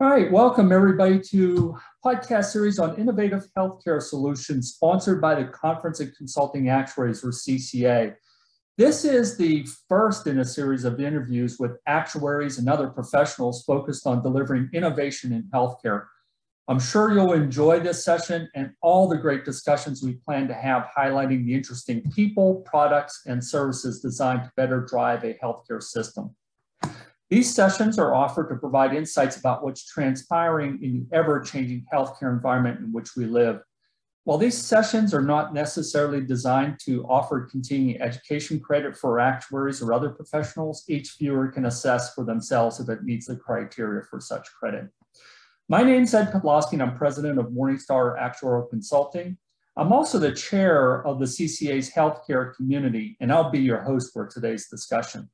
All right, welcome everybody to podcast series on innovative healthcare solutions sponsored by the Conference of Consulting Actuaries or CCA. This is the first in a series of interviews with actuaries and other professionals focused on delivering innovation in healthcare. I'm sure you'll enjoy this session and all the great discussions we plan to have highlighting the interesting people, products, and services designed to better drive a healthcare system. These sessions are offered to provide insights about what's transpiring in the ever-changing healthcare environment in which we live. While these sessions are not necessarily designed to offer continuing education credit for actuaries or other professionals, each viewer can assess for themselves if it meets the criteria for such credit. My name is Ed Podlosky and I'm president of Morningstar Actuarial Consulting. I'm also the chair of the CCA's healthcare community, and I'll be your host for today's discussion.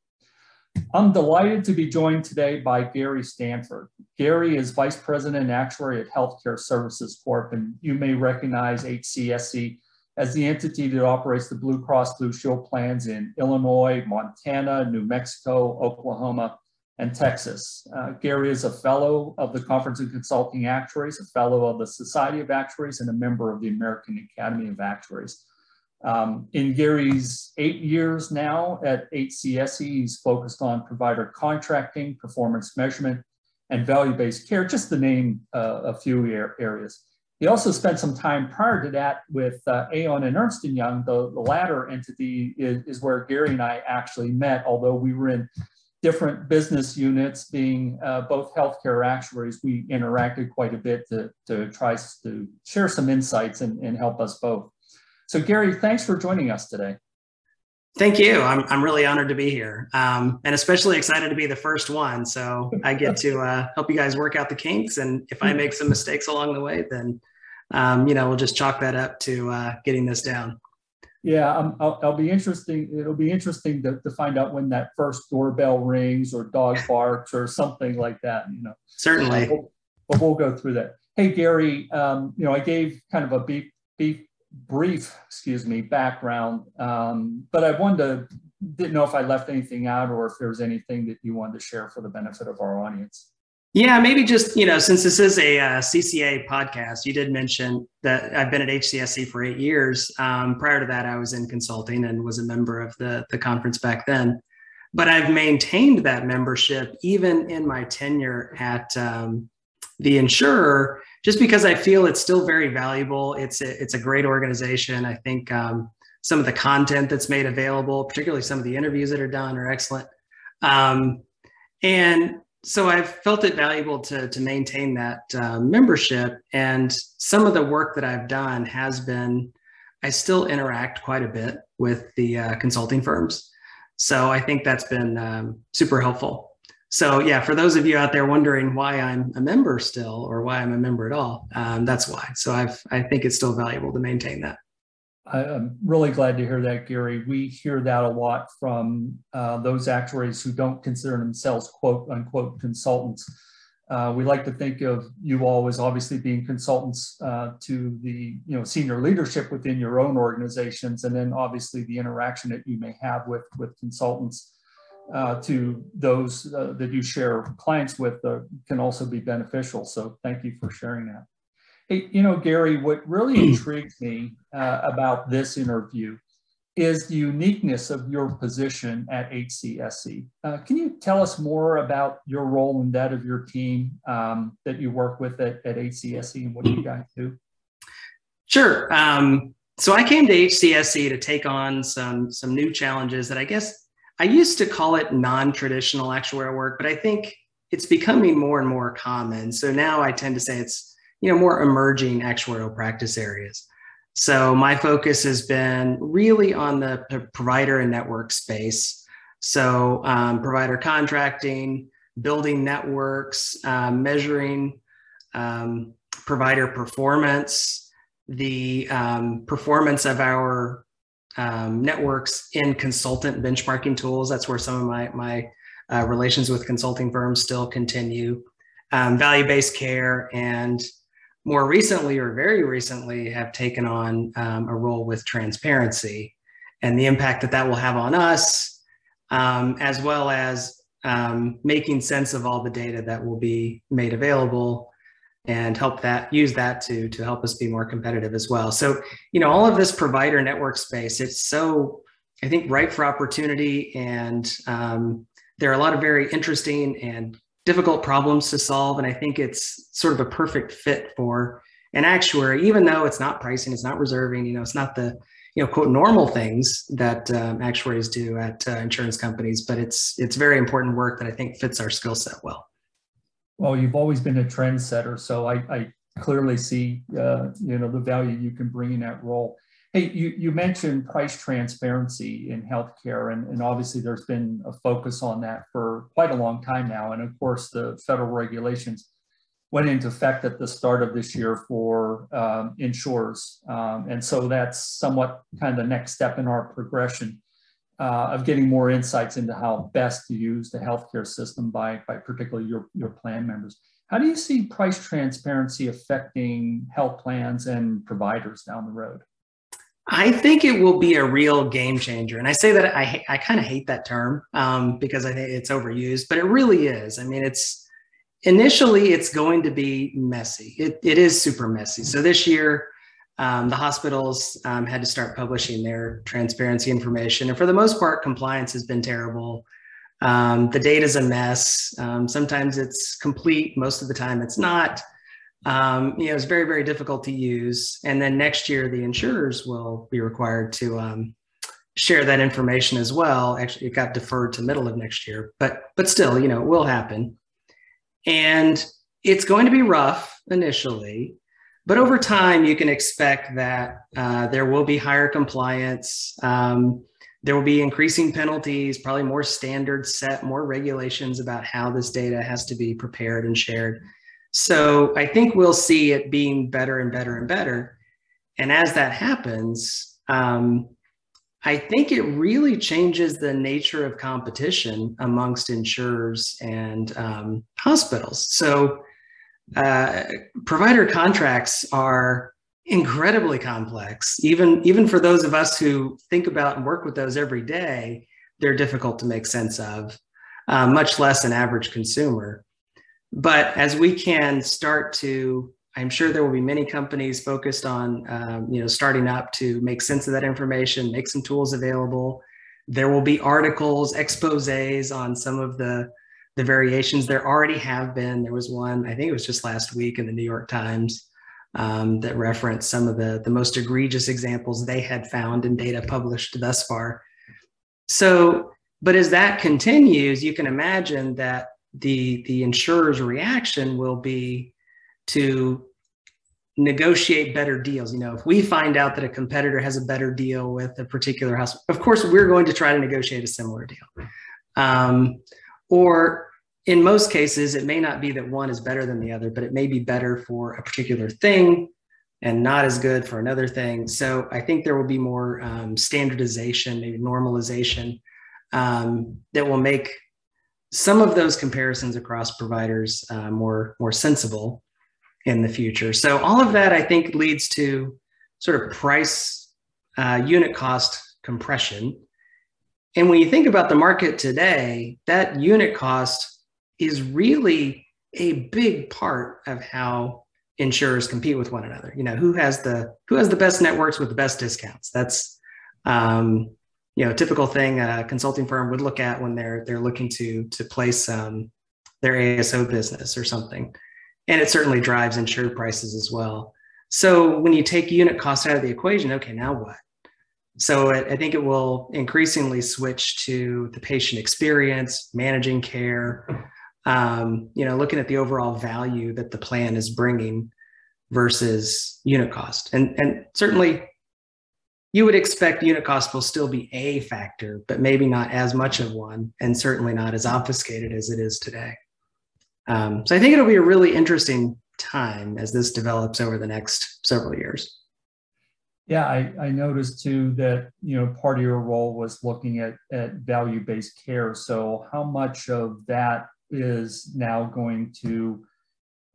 I'm delighted to be joined today by Gary Stanford. Gary is Vice President and Actuary at Healthcare Services Corp, and you may recognize HCSC as the entity that operates the Blue Cross Blue Shield plans in Illinois, Montana, New Mexico, Oklahoma, and Texas. Uh, Gary is a fellow of the Conference of Consulting Actuaries, a fellow of the Society of Actuaries, and a member of the American Academy of Actuaries. Um, in Gary's eight years now at HCSC, he's focused on provider contracting, performance measurement, and value-based care, just to name uh, a few areas. He also spent some time prior to that with uh, Aon and Ernst & Young. The, the latter entity is, is, where Gary and I actually met, although we were in different business units, being uh, both healthcare actuaries, we interacted quite a bit to, to try to share some insights and, and help us both. So, Gary, thanks for joining us today. Thank you. I'm, I'm really honored to be here um, and especially excited to be the first one. So, I get to uh, help you guys work out the kinks. And if I make some mistakes along the way, then, um, you know, we'll just chalk that up to uh, getting this down. Yeah, um, I'll, I'll, be interesting. It'll be interesting to, to find out when that first doorbell rings or dog barks or something like that. You know, certainly. But we'll, we'll, go through that. Hey, Gary. Um, you know, I gave kind of a beef, beef brief, excuse me, background, um, but I wanted to, didn't know if I left anything out or if there was anything that you wanted to share for the benefit of our audience. Yeah, maybe just, you know, since this is a uh, CCA podcast, you did mention that I've been at HCSC for eight years. Um, prior to that, I was in consulting and was a member of the, the conference back then. But I've maintained that membership even in my tenure at um, the insurer just because I feel it's still very valuable. It's a, it's a great organization. I think um, some of the content that's made available, particularly some of the interviews that are done, are excellent. Um, and so I've felt it valuable to, to maintain that uh, membership. And some of the work that I've done has been, I still interact quite a bit with the uh, consulting firms. So I think that's been um, super helpful. So yeah, for those of you out there wondering why I'm a member still or why I'm a member at all, um, that's why. So I've, I think it's still valuable to maintain that. I'm really glad to hear that, Gary. We hear that a lot from uh, those actuaries who don't consider themselves quote unquote consultants. Uh, we like to think of you all as obviously being consultants uh, to the you know senior leadership within your own organizations, and then obviously the interaction that you may have with with consultants uh, to those uh, that you share clients with uh, can also be beneficial. So thank you for sharing that. Hey, you know, Gary, what really intrigued me uh, about this interview is the uniqueness of your position at HCSC. Uh, can you tell us more about your role and that of your team um, that you work with at, at HCSC and what you guys do? Sure. Um, so I came to HCSC to take on some some new challenges that I guess I used to call it non-traditional actuarial work, but I think it's becoming more and more common. So now I tend to say it's you know more emerging actuarial practice areas. So my focus has been really on the provider and network space. So um, provider contracting, building networks, uh, measuring um, provider performance, the um, performance of our um, networks in consultant benchmarking tools. That's where some of my, my uh, relations with consulting firms still continue. Um, value based care, and more recently, or very recently, have taken on um, a role with transparency and the impact that that will have on us, um, as well as um, making sense of all the data that will be made available and help that use that to to help us be more competitive as well. So you know all of this provider network space it's so i think ripe for opportunity and um, there are a lot of very interesting and difficult problems to solve and i think it's sort of a perfect fit for an actuary even though it's not pricing it's not reserving you know it's not the you know quote normal things that um, actuaries do at uh, insurance companies but it's it's very important work that i think fits our skill set well well you've always been a trendsetter so i, I clearly see uh, you know the value you can bring in that role hey you, you mentioned price transparency in healthcare and, and obviously there's been a focus on that for quite a long time now and of course the federal regulations went into effect at the start of this year for um, insurers. Um, and so that's somewhat kind of the next step in our progression uh, of getting more insights into how best to use the healthcare system by, by particularly your, your plan members. How do you see price transparency affecting health plans and providers down the road? I think it will be a real game changer. And I say that I, I kind of hate that term um, because I think it's overused, but it really is. I mean, it's, initially it's going to be messy. It, it is super messy. So this year, um, the hospitals um, had to start publishing their transparency information. And for the most part, compliance has been terrible. Um, the data is a mess. Um, sometimes it's complete. Most of the time it's not. Um, you know, it's very, very difficult to use. And then next year, the insurers will be required to um, share that information as well. Actually, it got deferred to middle of next year, but but still, you know, it will happen. And it's going to be rough initially, but over time, you can expect that uh, there will be higher compliance. Um, there will be increasing penalties, probably more standards set, more regulations about how this data has to be prepared and shared. So I think we'll see it being better and better and better. And as that happens, um, I think it really changes the nature of competition amongst insurers and um, hospitals. So, uh, provider contracts are incredibly complex. Even even for those of us who think about and work with those every day, they're difficult to make sense of, uh, much less an average consumer. But as we can start to I'm sure there will be many companies focused on, um, you know, starting up to make sense of that information, make some tools available. There will be articles, exposés on some of the the variations. There already have been. There was one, I think it was just last week in the New York Times, um, that referenced some of the the most egregious examples they had found in data published thus far. So, but as that continues, you can imagine that the the insurer's reaction will be to negotiate better deals. You know, if we find out that a competitor has a better deal with a particular house, of course, we're going to try to negotiate a similar deal. Um, or in most cases, it may not be that one is better than the other, but it may be better for a particular thing and not as good for another thing. So I think there will be more um, standardization, maybe normalization um, that will make some of those comparisons across providers uh, more more sensible in the future. So all of that, I think, leads to sort of price uh, unit cost compression. And when you think about the market today, that unit cost is really a big part of how insurers compete with one another. You know, who has the who has the best networks with the best discounts? That's um, you know, typical thing a consulting firm would look at when they're they're looking to to place um, their ASO business or something and it certainly drives insured prices as well. So when you take unit cost out of the equation, okay, now what? So I think it will increasingly switch to the patient experience, managing care, um, you know, looking at the overall value that the plan is bringing versus unit cost. And, and certainly you would expect unit cost will still be a factor, but maybe not as much of one, and certainly not as obfuscated as it is today. Um, so I think it'll be a really interesting time as this develops over the next several years. Yeah, I, I noticed too that you know part of your role was looking at, at value-based care. So how much of that is now going to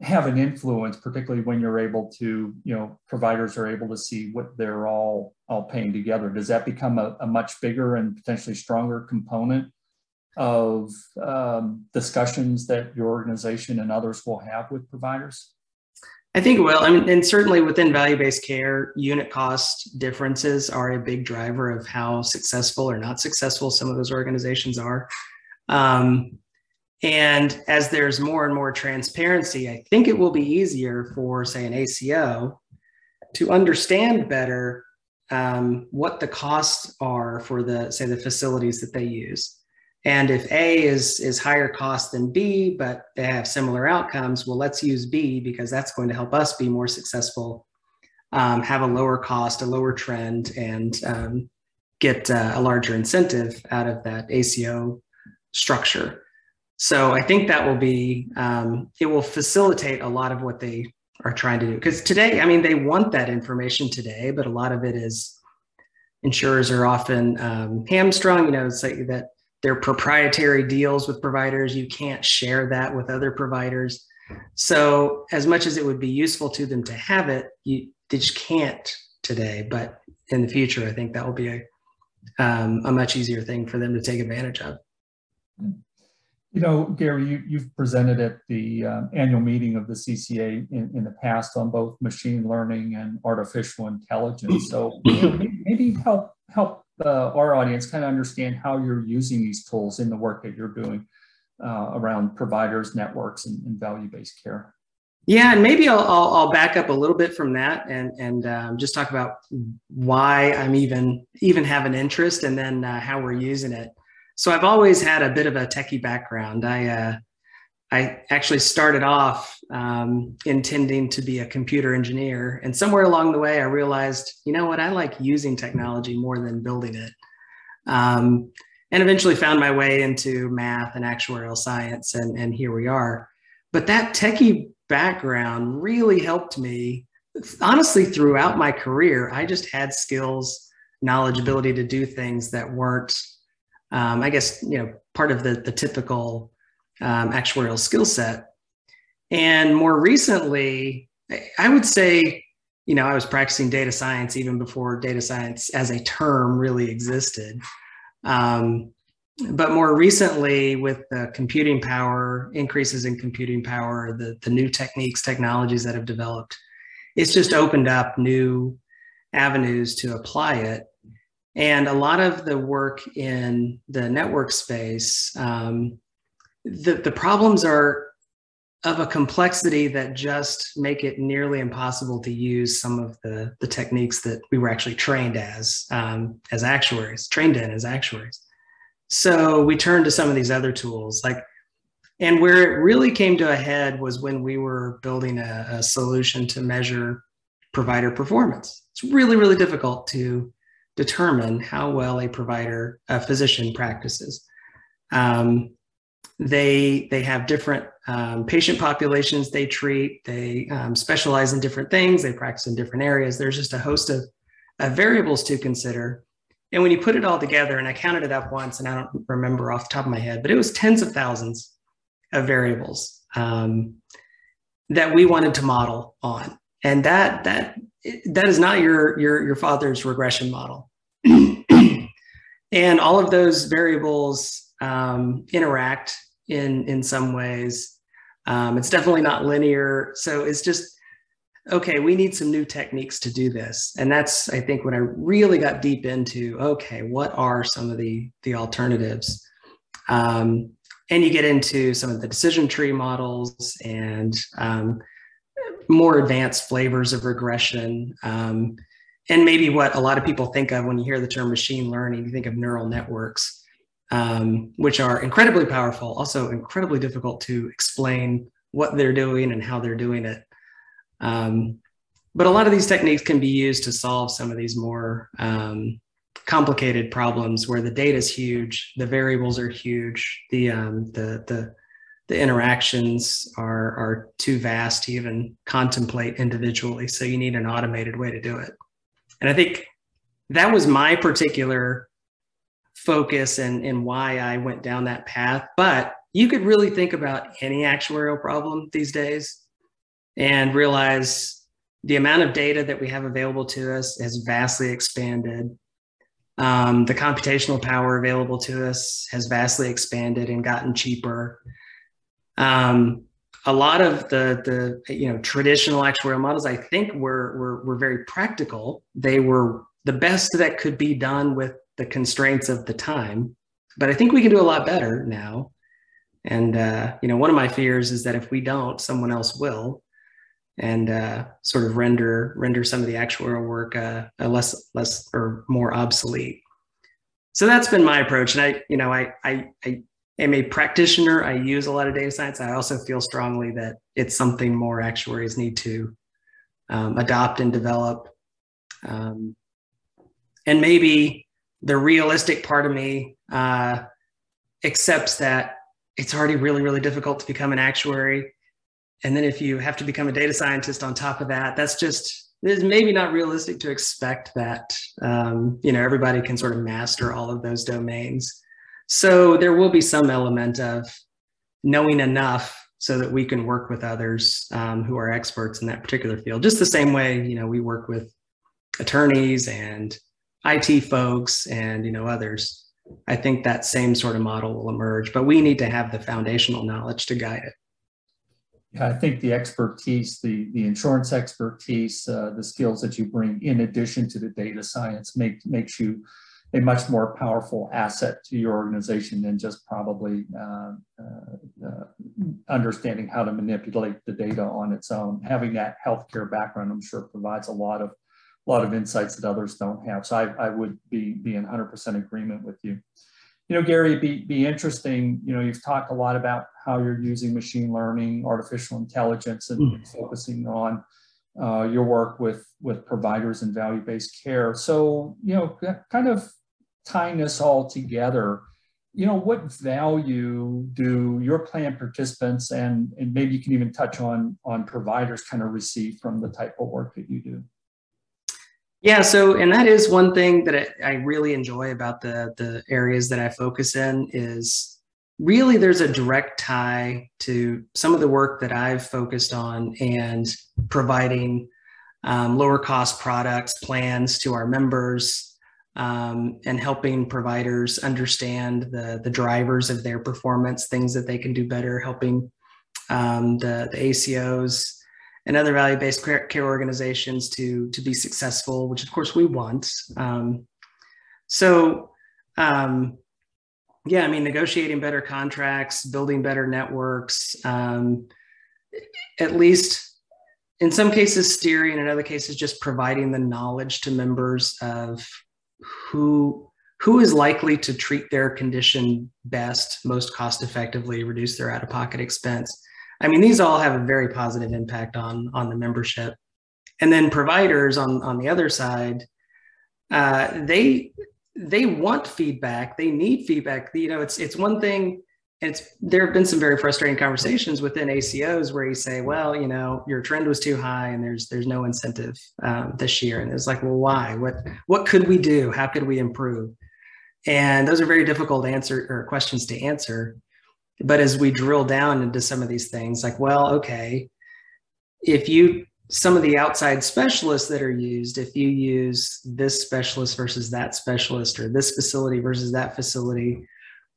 have an influence, particularly when you're able to, you know, providers are able to see what they're all all paying together. Does that become a, a much bigger and potentially stronger component of um, discussions that your organization and others will have with providers? I think well, I mean, and certainly within value-based care, unit cost differences are a big driver of how successful or not successful some of those organizations are. Um, and as there's more and more transparency, I think it will be easier for, say, an ACO to understand better um, what the costs are for the, say, the facilities that they use. And if A is, is higher cost than B, but they have similar outcomes, well, let's use B because that's going to help us be more successful, um, have a lower cost, a lower trend, and um, get uh, a larger incentive out of that ACO structure. So I think that will be, um, it will facilitate a lot of what they are trying to do. Because today, I mean, they want that information today, but a lot of it is insurers are often um, hamstrung, you know, it's like that their proprietary deals with providers. You can't share that with other providers. So, as much as it would be useful to them to have it, you they just can't today. But in the future, I think that will be a um, a much easier thing for them to take advantage of. You know, Gary, you, you've presented at the um, annual meeting of the CCA in, in the past on both machine learning and artificial intelligence. So maybe, maybe help help uh, our audience kind of understand how you're using these tools in the work that you're doing uh, around providers, networks, and, and value-based care. Yeah, and maybe I'll, I'll, I'll, back up a little bit from that and and um, just talk about why I'm even even have an interest, and then uh, how we're using it. So I've always had a bit of a techie background. I uh, I actually started off um, intending to be a computer engineer. And somewhere along the way, I realized, you know what, I like using technology more than building it. Um, and eventually found my way into math and actuarial science, and, and here we are. But that techie background really helped me. Honestly, throughout my career, I just had skills, knowledge, ability to do things that weren't, um, I guess, you know, part of the, the typical um, actuarial skill set. And more recently, I would say, you know, I was practicing data science even before data science as a term really existed. Um, but more recently, with the computing power, increases in computing power, the, the new techniques, technologies that have developed, it's just opened up new avenues to apply it. And a lot of the work in the network space, um, the, the problems are of a complexity that just make it nearly impossible to use some of the, the techniques that we were actually trained as um, as actuaries, trained in as actuaries. So we turned to some of these other tools, like, and where it really came to a head was when we were building a, a solution to measure provider performance. It's really, really difficult to determine how well a provider, a physician practices. Um, they they have different um, patient populations they treat. They um, specialize in different things. They practice in different areas. There's just a host of, of variables to consider. And when you put it all together, and I counted it up once, and I don't remember off the top of my head, but it was tens of thousands of variables um, that we wanted to model on. And that that that is not your your your father's regression model. and all of those variables um, interact in in some ways. Um, it's definitely not linear. So it's just okay. We need some new techniques to do this, and that's I think when I really got deep into okay, what are some of the the alternatives? Um, and you get into some of the decision tree models and um, more advanced flavors of regression. Um, and maybe what a lot of people think of when you hear the term machine learning, you think of neural networks um, which are incredibly powerful, also incredibly difficult to explain what they're doing and how they're doing it. Um, but a lot of these techniques can be used to solve some of these more um, complicated problems where the data is huge, the variables are huge, the um, the the the interactions are are too vast to even contemplate individually. So you need an automated way to do it. And I think that was my particular focus and, and why I went down that path. But you could really think about any actuarial problem these days and realize the amount of data that we have available to us has vastly expanded. Um, the computational power available to us has vastly expanded and gotten cheaper. Um, a lot of the the you know traditional actuarial models, I think, were were were very practical. They were the best that could be done with the constraints of the time. But I think we can do a lot better now. And uh, you know, one of my fears is that if we don't, someone else will and uh, sort of render render some of the actuarial work uh, less less or more obsolete. So that's been my approach, and I you know I, I I am a practitioner. I use a lot of data science. I also feel strongly that it's something more actuaries need to um, adopt and develop. Um, and maybe the realistic part of me uh, accepts that it's already really really difficult to become an actuary and then if you have to become a data scientist on top of that, that's just it's maybe not realistic to expect that um, you know everybody can sort of master all of those domains. So there will be some element of knowing enough so that we can work with others um, who are experts in that particular field. Just the same way you know we work with attorneys and IT folks and you know others. I think that same sort of model will emerge, but we need to have the foundational knowledge to guide it. Yeah, I think the expertise, the, the insurance expertise, uh, the skills that you bring in addition to the data science make, makes you a much more powerful asset to your organization than just probably uh, uh, uh, understanding how to manipulate the data on its own. Having that healthcare background, I'm sure, provides a lot of a lot of insights that others don't have. So I, I would be be in 100% agreement with you you know, Gary, be, be interesting. You know, you've talked a lot about how you're using machine learning, artificial intelligence, and mm. focusing on uh, your work with with providers and value-based care. So, you know, kind of tying this all together, you know, what value do your plan participants and and maybe you can even touch on on providers kind of receive from the type of work that you do? Yeah, so and that is one thing that I, I really enjoy about the the areas that I focus in is really there's a direct tie to some of the work that I've focused on and providing um, lower cost products plans to our members um, and helping providers understand the the drivers of their performance, things that they can do better, helping um, the the ACOs and other value-based care organizations to to be successful, which of course we want. Um, so, um, yeah, I mean, negotiating better contracts, building better networks, um, at least in some cases steering, in other cases just providing the knowledge to members of who who is likely to treat their condition best, most cost effectively, reduce their out-of-pocket expense I mean, these all have a very positive impact on on the membership. And then providers on on the other side, uh, they they want feedback. They need feedback. You know, it's it's one thing. It's there have been some very frustrating conversations within ACOs where you say, well, you know, your trend was too high and there's there's no incentive um, this year. And it's like, well, why? What what could we do? How could we improve? And those are very difficult answer or questions to answer. But as we drill down into some of these things, like, well, okay, if you, some of the outside specialists that are used, if you use this specialist versus that specialist, or this facility versus that facility,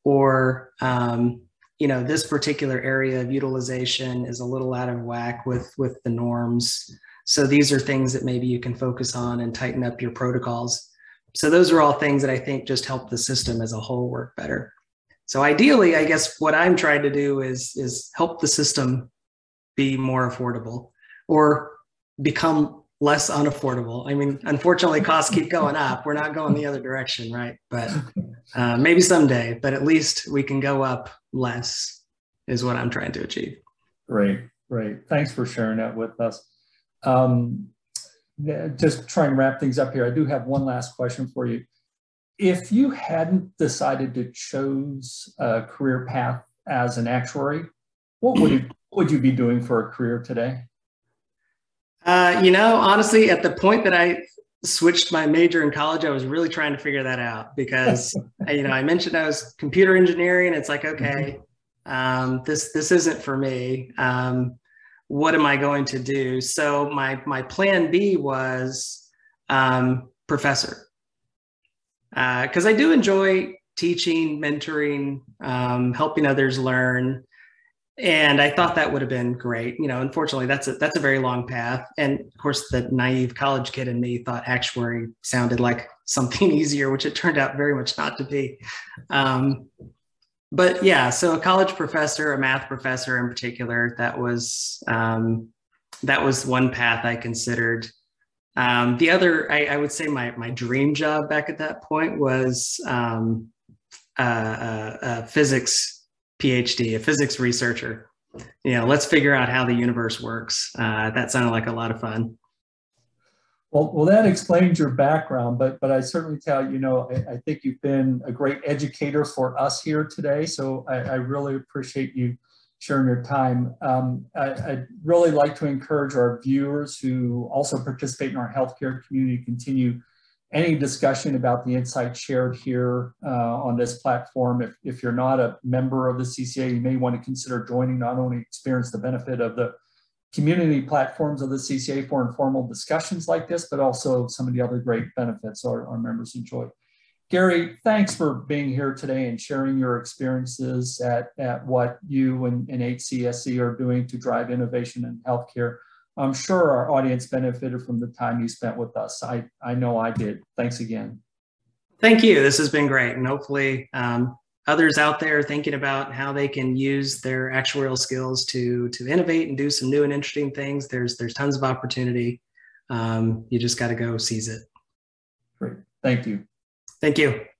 or, um, you know, this particular area of utilization is a little out of whack with, with the norms. So these are things that maybe you can focus on and tighten up your protocols. So those are all things that I think just help the system as a whole work better. So ideally, I guess what I'm trying to do is is help the system be more affordable or become less unaffordable. I mean, unfortunately, costs keep going up. We're not going the other direction, right? But uh, maybe someday. But at least we can go up less. Is what I'm trying to achieve. Great, great. Thanks for sharing that with us. Um, just trying to wrap things up here. I do have one last question for you if you hadn't decided to choose a career path as an actuary, what would you, would you be doing for a career today? Uh, you know, honestly, at the point that I switched my major in college, I was really trying to figure that out because, you know, I mentioned I was computer engineering. It's like, okay, um, this this isn't for me. Um, what am I going to do? So my my plan B was um, professor because uh, I do enjoy teaching, mentoring, um, helping others learn. And I thought that would have been great. You know, unfortunately, that's a that's a very long path. And of course, the naive college kid in me thought actuary sounded like something easier, which it turned out very much not to be. Um, but yeah, so a college professor, a math professor in particular, that was um, that was one path I considered. Um, the other, I, I, would say, my my dream job back at that point was um, a, a, a physics PhD, a physics researcher. You know, let's figure out how the universe works. Uh, that sounded like a lot of fun. Well, well, that explains your background, but but I certainly tell you know I, I think you've been a great educator for us here today. So I, I really appreciate you sharing your time. Um, I, would really like to encourage our viewers who also participate in our healthcare community to continue any discussion about the insights shared here uh, on this platform. If, if you're not a member of the CCA, you may want to consider joining, not only experience the benefit of the community platforms of the CCA for informal discussions like this, but also some of the other great benefits our, our members enjoy. Gary, thanks for being here today and sharing your experiences at, at what you and, and HCSC are doing to drive innovation in healthcare. I'm sure our audience benefited from the time you spent with us. I, I know I did. Thanks again. Thank you. This has been great. And hopefully um, others out there thinking about how they can use their actuarial skills to to innovate and do some new and interesting things. There's there's tons of opportunity. Um, you just got to go seize it. Great. Thank you. Thank you.